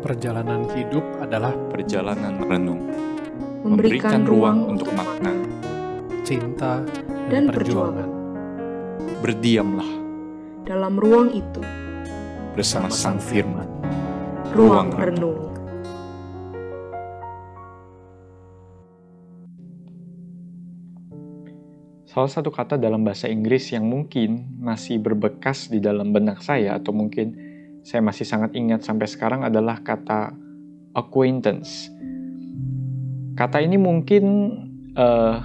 Perjalanan hidup adalah perjalanan renung, memberikan ruang untuk makna. cinta Dan dan, perjuangan. Berdiamlah dalam ruang itu, bersama Sang Firman. Ruang renung. Salah satu kata dalam bahasa Inggris yang mungkin masih berbekas di dalam benak saya atau mungkin saya masih sangat ingat sampai sekarang adalah kata acquaintance. Kata ini mungkin eh,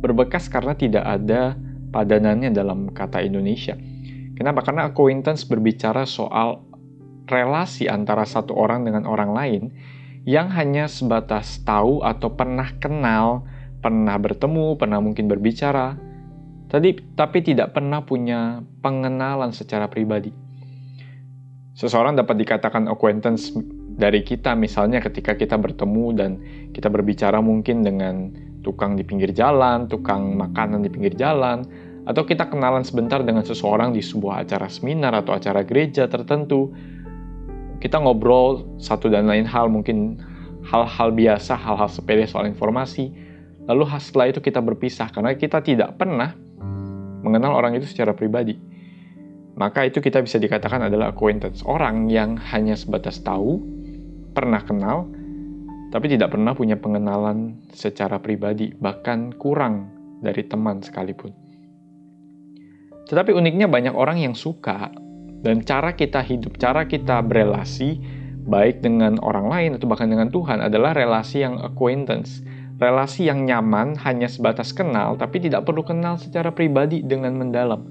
berbekas karena tidak ada padanannya dalam kata Indonesia. Kenapa? Karena acquaintance berbicara soal relasi antara satu orang dengan orang lain yang hanya sebatas tahu atau pernah kenal pernah bertemu, pernah mungkin berbicara, tadi tapi tidak pernah punya pengenalan secara pribadi. Seseorang dapat dikatakan acquaintance dari kita misalnya ketika kita bertemu dan kita berbicara mungkin dengan tukang di pinggir jalan, tukang makanan di pinggir jalan, atau kita kenalan sebentar dengan seseorang di sebuah acara seminar atau acara gereja tertentu. Kita ngobrol satu dan lain hal, mungkin hal-hal biasa, hal-hal sepele soal informasi, Lalu setelah itu kita berpisah karena kita tidak pernah mengenal orang itu secara pribadi. Maka itu kita bisa dikatakan adalah acquaintance. Orang yang hanya sebatas tahu, pernah kenal, tapi tidak pernah punya pengenalan secara pribadi, bahkan kurang dari teman sekalipun. Tetapi uniknya banyak orang yang suka dan cara kita hidup, cara kita berelasi baik dengan orang lain atau bahkan dengan Tuhan adalah relasi yang acquaintance relasi yang nyaman hanya sebatas kenal, tapi tidak perlu kenal secara pribadi dengan mendalam.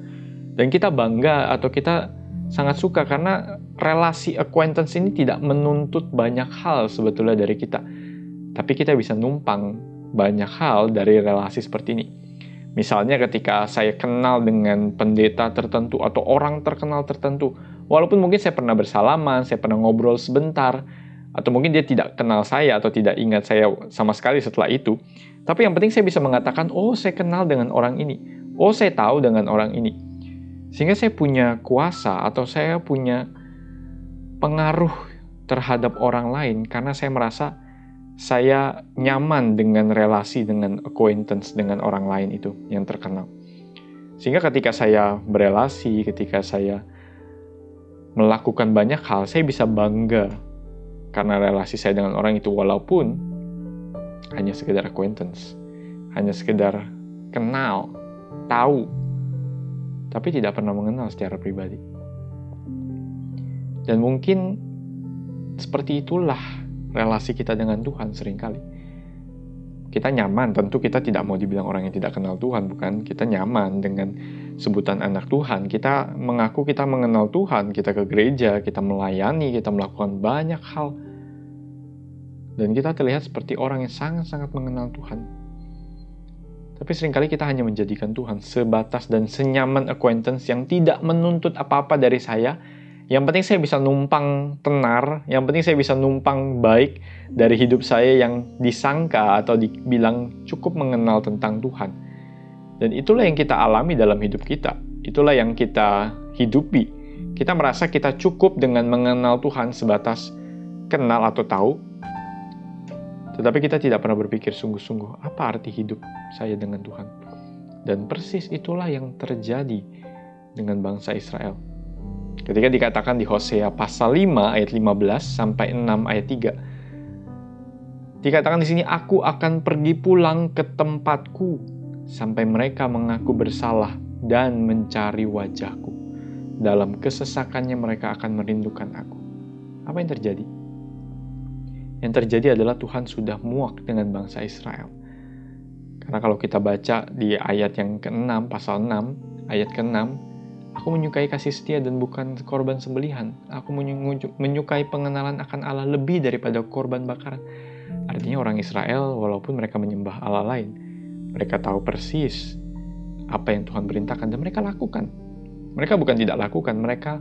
Dan kita bangga atau kita sangat suka karena relasi acquaintance ini tidak menuntut banyak hal sebetulnya dari kita. Tapi kita bisa numpang banyak hal dari relasi seperti ini. Misalnya ketika saya kenal dengan pendeta tertentu atau orang terkenal tertentu, walaupun mungkin saya pernah bersalaman, saya pernah ngobrol sebentar, atau mungkin dia tidak kenal saya atau tidak ingat saya sama sekali setelah itu. Tapi yang penting saya bisa mengatakan, oh saya kenal dengan orang ini, oh saya tahu dengan orang ini. Sehingga saya punya kuasa atau saya punya pengaruh terhadap orang lain karena saya merasa saya nyaman dengan relasi dengan acquaintance dengan orang lain itu yang terkenal. Sehingga ketika saya berelasi, ketika saya melakukan banyak hal, saya bisa bangga karena relasi saya dengan orang itu walaupun hanya sekedar acquaintance, hanya sekedar kenal, tahu, tapi tidak pernah mengenal secara pribadi. Dan mungkin seperti itulah relasi kita dengan Tuhan sering kali. Kita nyaman, tentu kita tidak mau dibilang orang yang tidak kenal Tuhan, bukan? Kita nyaman dengan sebutan anak Tuhan. Kita mengaku kita mengenal Tuhan, kita ke gereja, kita melayani, kita melakukan banyak hal. Dan kita terlihat seperti orang yang sangat-sangat mengenal Tuhan. Tapi sering kali kita hanya menjadikan Tuhan sebatas dan senyaman acquaintance yang tidak menuntut apa-apa dari saya, yang penting saya bisa numpang tenar, yang penting saya bisa numpang baik dari hidup saya yang disangka atau dibilang cukup mengenal tentang Tuhan. Dan itulah yang kita alami dalam hidup kita. Itulah yang kita hidupi. Kita merasa kita cukup dengan mengenal Tuhan sebatas kenal atau tahu. Tetapi kita tidak pernah berpikir sungguh-sungguh apa arti hidup saya dengan Tuhan. Dan persis itulah yang terjadi dengan bangsa Israel. Ketika dikatakan di Hosea pasal 5 ayat 15 sampai 6 ayat 3. Dikatakan di sini aku akan pergi pulang ke tempatku sampai mereka mengaku bersalah dan mencari wajahku. Dalam kesesakannya mereka akan merindukan aku. Apa yang terjadi? Yang terjadi adalah Tuhan sudah muak dengan bangsa Israel. Karena kalau kita baca di ayat yang ke-6, pasal 6, ayat ke-6, Aku menyukai kasih setia dan bukan korban sembelihan. Aku menyukai pengenalan akan Allah lebih daripada korban bakaran. Artinya orang Israel, walaupun mereka menyembah Allah lain, mereka tahu persis apa yang Tuhan perintahkan dan mereka lakukan. Mereka bukan tidak lakukan, mereka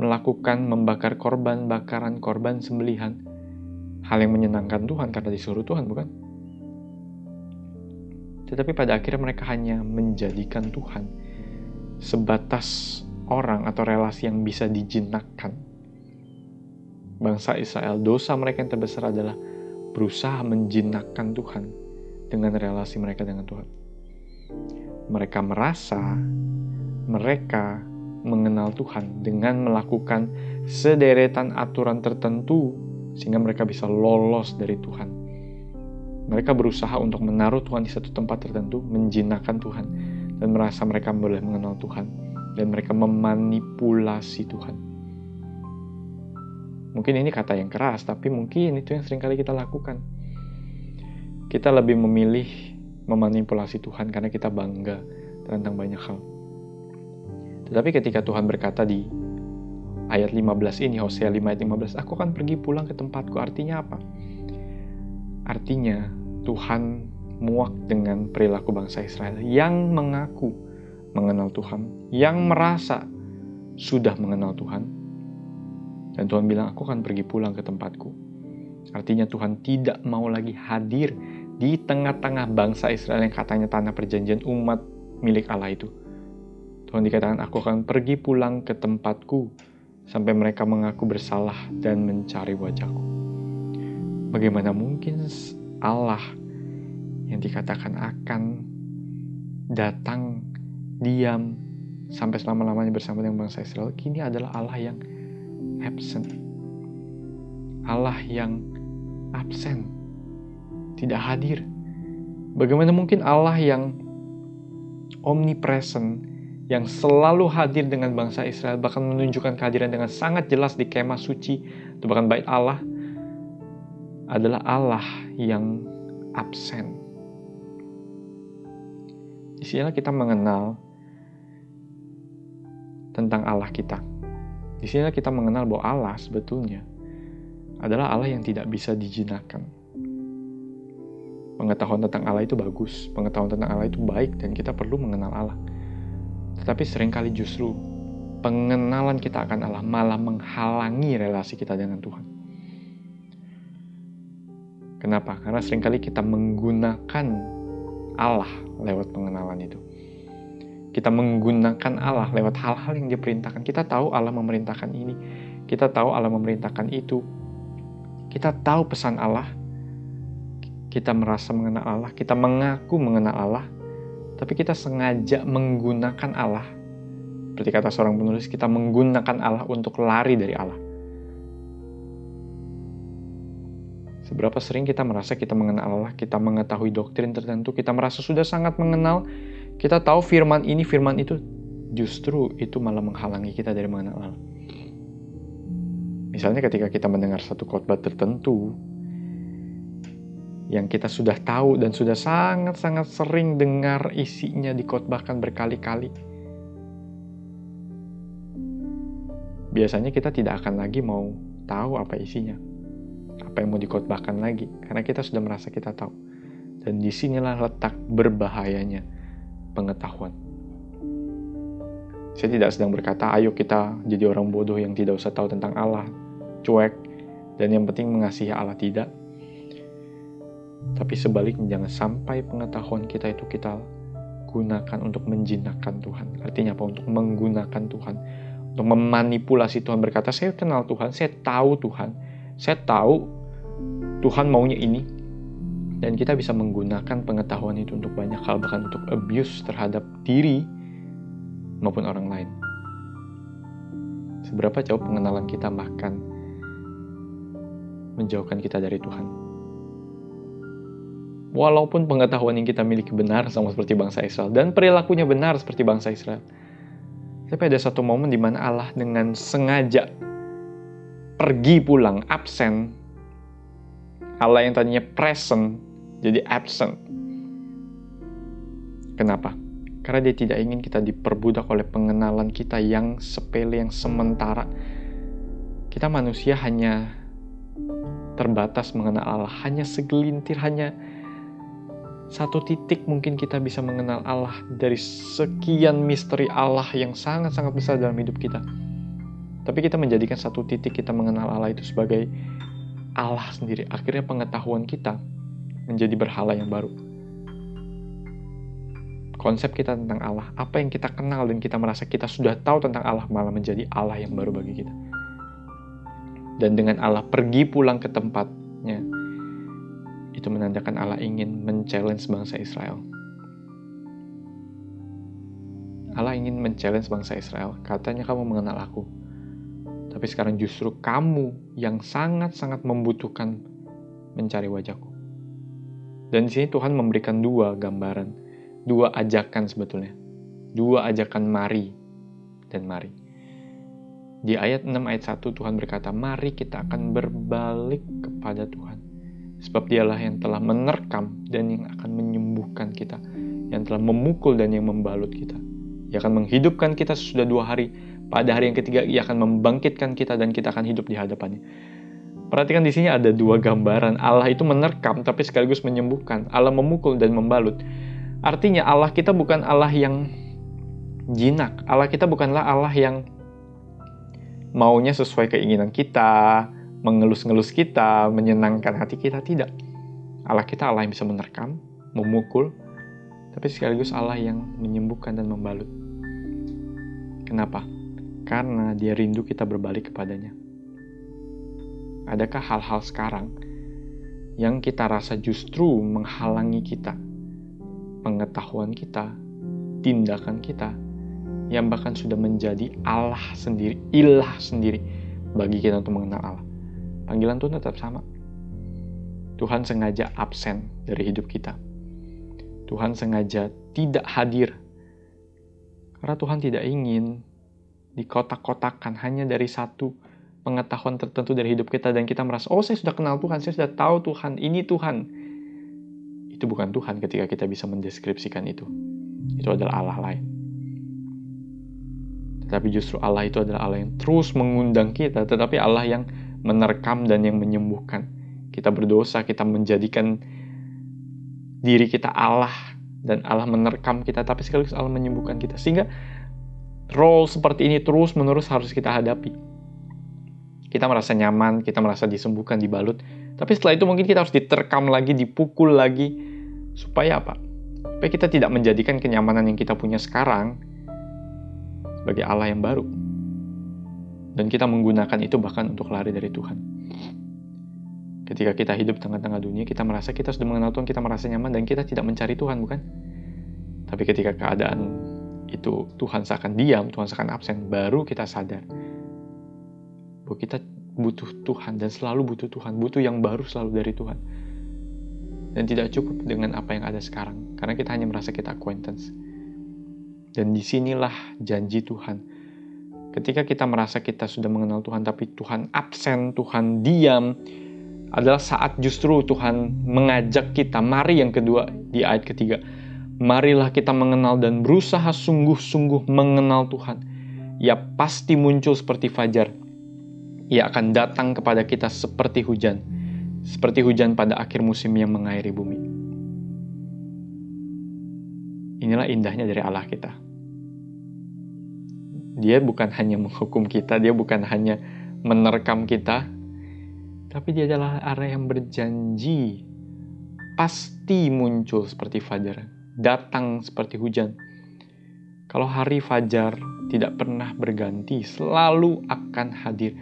melakukan membakar korban, bakaran, korban, sembelihan. Hal yang menyenangkan Tuhan karena disuruh Tuhan, bukan? Tetapi pada akhirnya mereka hanya menjadikan Tuhan sebatas orang atau relasi yang bisa dijinakkan. bangsa Israel, dosa mereka yang terbesar adalah berusaha menjinakkan Tuhan dengan relasi mereka dengan Tuhan. Mereka merasa mereka mengenal Tuhan dengan melakukan sederetan aturan tertentu sehingga mereka bisa lolos dari Tuhan. Mereka berusaha untuk menaruh Tuhan di satu tempat tertentu, menjinakkan Tuhan, dan merasa mereka boleh mengenal Tuhan, dan mereka memanipulasi Tuhan. Mungkin ini kata yang keras, tapi mungkin itu yang sering kali kita lakukan. Kita lebih memilih memanipulasi Tuhan karena kita bangga tentang banyak hal. Tetapi ketika Tuhan berkata di ayat 15 ini, Hosea 5 ayat 15, aku akan pergi pulang ke tempatku. Artinya apa? Artinya Tuhan muak dengan perilaku bangsa Israel yang mengaku mengenal Tuhan, yang merasa sudah mengenal Tuhan. Dan Tuhan bilang, aku akan pergi pulang ke tempatku. Artinya Tuhan tidak mau lagi hadir di tengah-tengah bangsa Israel yang katanya tanah perjanjian umat milik Allah itu. Tuhan dikatakan, aku akan pergi pulang ke tempatku sampai mereka mengaku bersalah dan mencari wajahku. Bagaimana mungkin Allah yang dikatakan akan datang diam sampai selama-lamanya bersama dengan bangsa Israel, kini adalah Allah yang absent. Allah yang absen, tidak hadir. Bagaimana mungkin Allah yang omnipresent, yang selalu hadir dengan bangsa Israel, bahkan menunjukkan kehadiran dengan sangat jelas di kemah suci, atau bahkan bait Allah, adalah Allah yang absen. Di sinilah kita mengenal tentang Allah kita. Di sinilah kita mengenal bahwa Allah sebetulnya adalah Allah yang tidak bisa dijinakkan. Pengetahuan tentang Allah itu bagus, pengetahuan tentang Allah itu baik, dan kita perlu mengenal Allah. Tetapi sering kali justru pengenalan kita akan Allah malah menghalangi relasi kita dengan Tuhan. Kenapa? Karena sering kali kita menggunakan Allah lewat pengenalan itu. Kita menggunakan Allah lewat hal-hal yang diperintahkan. Kita tahu Allah memerintahkan ini. Kita tahu Allah memerintahkan itu. Kita tahu pesan Allah. Kita merasa mengenal Allah. Kita mengaku mengenal Allah tapi kita sengaja menggunakan Allah. Seperti kata seorang penulis, kita menggunakan Allah untuk lari dari Allah. Seberapa sering kita merasa kita mengenal Allah, kita mengetahui doktrin tertentu, kita merasa sudah sangat mengenal, kita tahu firman ini, firman itu, justru itu malah menghalangi kita dari mengenal Allah. Misalnya ketika kita mendengar satu khotbah tertentu, yang kita sudah tahu dan sudah sangat-sangat sering dengar isinya dikotbahkan berkali-kali. Biasanya kita tidak akan lagi mau tahu apa isinya, apa yang mau dikotbahkan lagi, karena kita sudah merasa kita tahu. Dan di sinilah letak berbahayanya pengetahuan. Saya tidak sedang berkata, ayo kita jadi orang bodoh yang tidak usah tahu tentang Allah, cuek, dan yang penting mengasihi Allah tidak tapi sebaliknya jangan sampai pengetahuan kita itu kita gunakan untuk menjinakkan Tuhan. Artinya apa? Untuk menggunakan Tuhan. Untuk memanipulasi Tuhan berkata, saya kenal Tuhan, saya tahu Tuhan. Saya tahu Tuhan maunya ini. Dan kita bisa menggunakan pengetahuan itu untuk banyak hal, bahkan untuk abuse terhadap diri maupun orang lain. Seberapa jauh pengenalan kita bahkan menjauhkan kita dari Tuhan walaupun pengetahuan yang kita miliki benar sama seperti bangsa Israel dan perilakunya benar seperti bangsa Israel. Tapi ada satu momen di mana Allah dengan sengaja pergi pulang, absen. Allah yang tadinya present jadi absent. Kenapa? Karena dia tidak ingin kita diperbudak oleh pengenalan kita yang sepele, yang sementara. Kita manusia hanya terbatas mengenal Allah, hanya segelintir, hanya satu titik mungkin kita bisa mengenal Allah dari sekian misteri Allah yang sangat-sangat besar dalam hidup kita. Tapi kita menjadikan satu titik kita mengenal Allah itu sebagai Allah sendiri. Akhirnya pengetahuan kita menjadi berhala yang baru. Konsep kita tentang Allah, apa yang kita kenal dan kita merasa kita sudah tahu tentang Allah malah menjadi Allah yang baru bagi kita. dan dengan Allah pergi pulang ke tempatnya, itu menandakan Allah ingin men-challenge bangsa Israel. Allah ingin men-challenge bangsa Israel. Katanya kamu mengenal aku. Tapi sekarang justru kamu yang sangat-sangat membutuhkan mencari wajahku. Dan di sini Tuhan memberikan dua gambaran, dua ajakan sebetulnya. Dua ajakan mari dan mari. Di ayat 6 ayat 1 Tuhan berkata, "Mari kita akan berbalik kepada Tuhan." Sebab dialah yang telah menerkam dan yang akan menyembuhkan kita, yang telah memukul dan yang membalut kita. Ia akan menghidupkan kita sesudah dua hari. Pada hari yang ketiga, ia akan membangkitkan kita dan kita akan hidup di hadapannya. Perhatikan di sini ada dua gambaran. Allah itu menerkam tapi sekaligus menyembuhkan. Allah memukul dan membalut. Artinya Allah kita bukan Allah yang jinak. Allah kita bukanlah Allah yang maunya sesuai keinginan kita, mengelus-ngelus kita, menyenangkan hati kita. Tidak. Allah kita Allah yang bisa menerkam, memukul, tapi sekaligus Allah yang menyembuhkan dan membalut. Kenapa? Karena dia rindu kita berbalik kepadanya. Adakah hal-hal sekarang yang kita rasa justru menghalangi kita, pengetahuan kita, tindakan kita, yang bahkan sudah menjadi Allah sendiri, ilah sendiri bagi kita untuk mengenal Allah. Panggilan Tuhan tetap sama. Tuhan sengaja absen dari hidup kita. Tuhan sengaja tidak hadir karena Tuhan tidak ingin dikotak-kotakan hanya dari satu pengetahuan tertentu dari hidup kita dan kita merasa, oh saya sudah kenal Tuhan, saya sudah tahu Tuhan, ini Tuhan. Itu bukan Tuhan ketika kita bisa mendeskripsikan itu. Itu adalah Allah lain. Tetapi justru Allah itu adalah Allah yang terus mengundang kita, tetapi Allah yang menerkam dan yang menyembuhkan. Kita berdosa, kita menjadikan diri kita Allah dan Allah menerkam kita tapi sekaligus Allah menyembuhkan kita. Sehingga role seperti ini terus menerus harus kita hadapi. Kita merasa nyaman kita merasa disembuhkan dibalut. Tapi setelah itu mungkin kita harus diterkam lagi dipukul lagi. Supaya apa? Supaya kita tidak menjadikan kenyamanan yang kita punya sekarang sebagai Allah yang baru dan kita menggunakan itu bahkan untuk lari dari Tuhan Ketika kita hidup tengah-tengah dunia, kita merasa kita sudah mengenal Tuhan, kita merasa nyaman, dan kita tidak mencari Tuhan, bukan? Tapi ketika keadaan itu Tuhan seakan diam, Tuhan seakan absen, baru kita sadar bahwa kita butuh Tuhan dan selalu butuh Tuhan, butuh yang baru selalu dari Tuhan. Dan tidak cukup dengan apa yang ada sekarang, karena kita hanya merasa kita acquaintance. Dan di sinilah janji Tuhan. Ketika kita merasa kita sudah mengenal Tuhan, tapi Tuhan absen, Tuhan diam, adalah saat justru Tuhan mengajak kita. Mari yang kedua di ayat ketiga. Marilah kita mengenal dan berusaha sungguh-sungguh mengenal Tuhan. Ia pasti muncul seperti fajar. Ia akan datang kepada kita seperti hujan. Seperti hujan pada akhir musim yang mengairi bumi. Inilah indahnya dari Allah kita. Dia bukan hanya menghukum kita, dia bukan hanya menerkam kita, tapi dia adalah area yang berjanji pasti muncul seperti fajar, datang seperti hujan. Kalau hari fajar tidak pernah berganti, selalu akan hadir.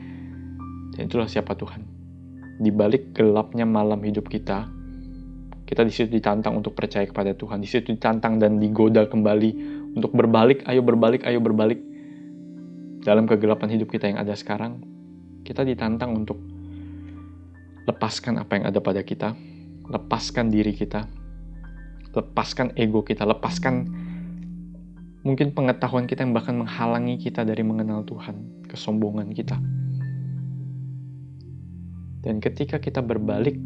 Dan itulah siapa Tuhan. Di balik gelapnya malam hidup kita, kita di situ ditantang untuk percaya kepada Tuhan. Di situ ditantang dan digoda kembali untuk berbalik, ayo berbalik, ayo berbalik. Dalam kegelapan hidup kita yang ada sekarang, kita ditantang untuk lepaskan apa yang ada pada kita, lepaskan diri kita, lepaskan ego kita, lepaskan mungkin pengetahuan kita yang bahkan menghalangi kita dari mengenal Tuhan, kesombongan kita. Dan ketika kita berbalik,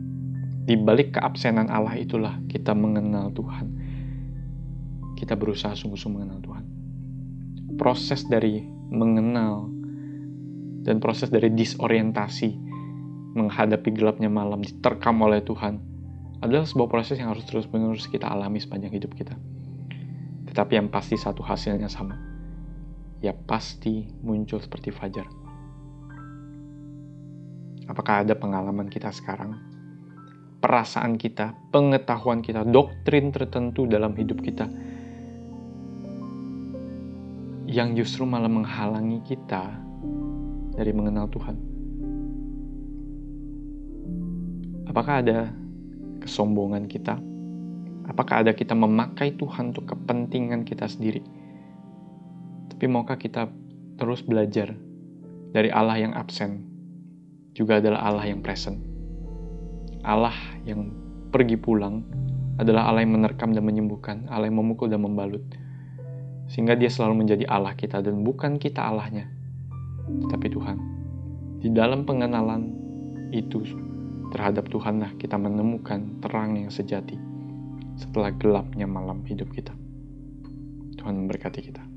di balik keabsenan Allah itulah kita mengenal Tuhan. Kita berusaha sungguh-sungguh mengenal Tuhan. Proses dari mengenal dan proses dari disorientasi menghadapi gelapnya malam diterkam oleh Tuhan adalah sebuah proses yang harus terus-menerus kita alami sepanjang hidup kita. Tetapi yang pasti satu hasilnya sama. Ya pasti muncul seperti fajar. Apakah ada pengalaman kita sekarang? Perasaan kita, pengetahuan kita, doktrin tertentu dalam hidup kita yang justru malah menghalangi kita dari mengenal Tuhan Apakah ada kesombongan kita? Apakah ada kita memakai Tuhan untuk kepentingan kita sendiri? Tapi maukah kita terus belajar dari Allah yang absen, juga adalah Allah yang present. Allah yang pergi pulang adalah Allah yang menerkam dan menyembuhkan, Allah yang memukul dan membalut. Sehingga dia selalu menjadi Allah kita dan bukan kita Allahnya, tetapi Tuhan. Di dalam pengenalan itu terhadap Tuhanlah kita menemukan terang yang sejati setelah gelapnya malam hidup kita. Tuhan memberkati kita.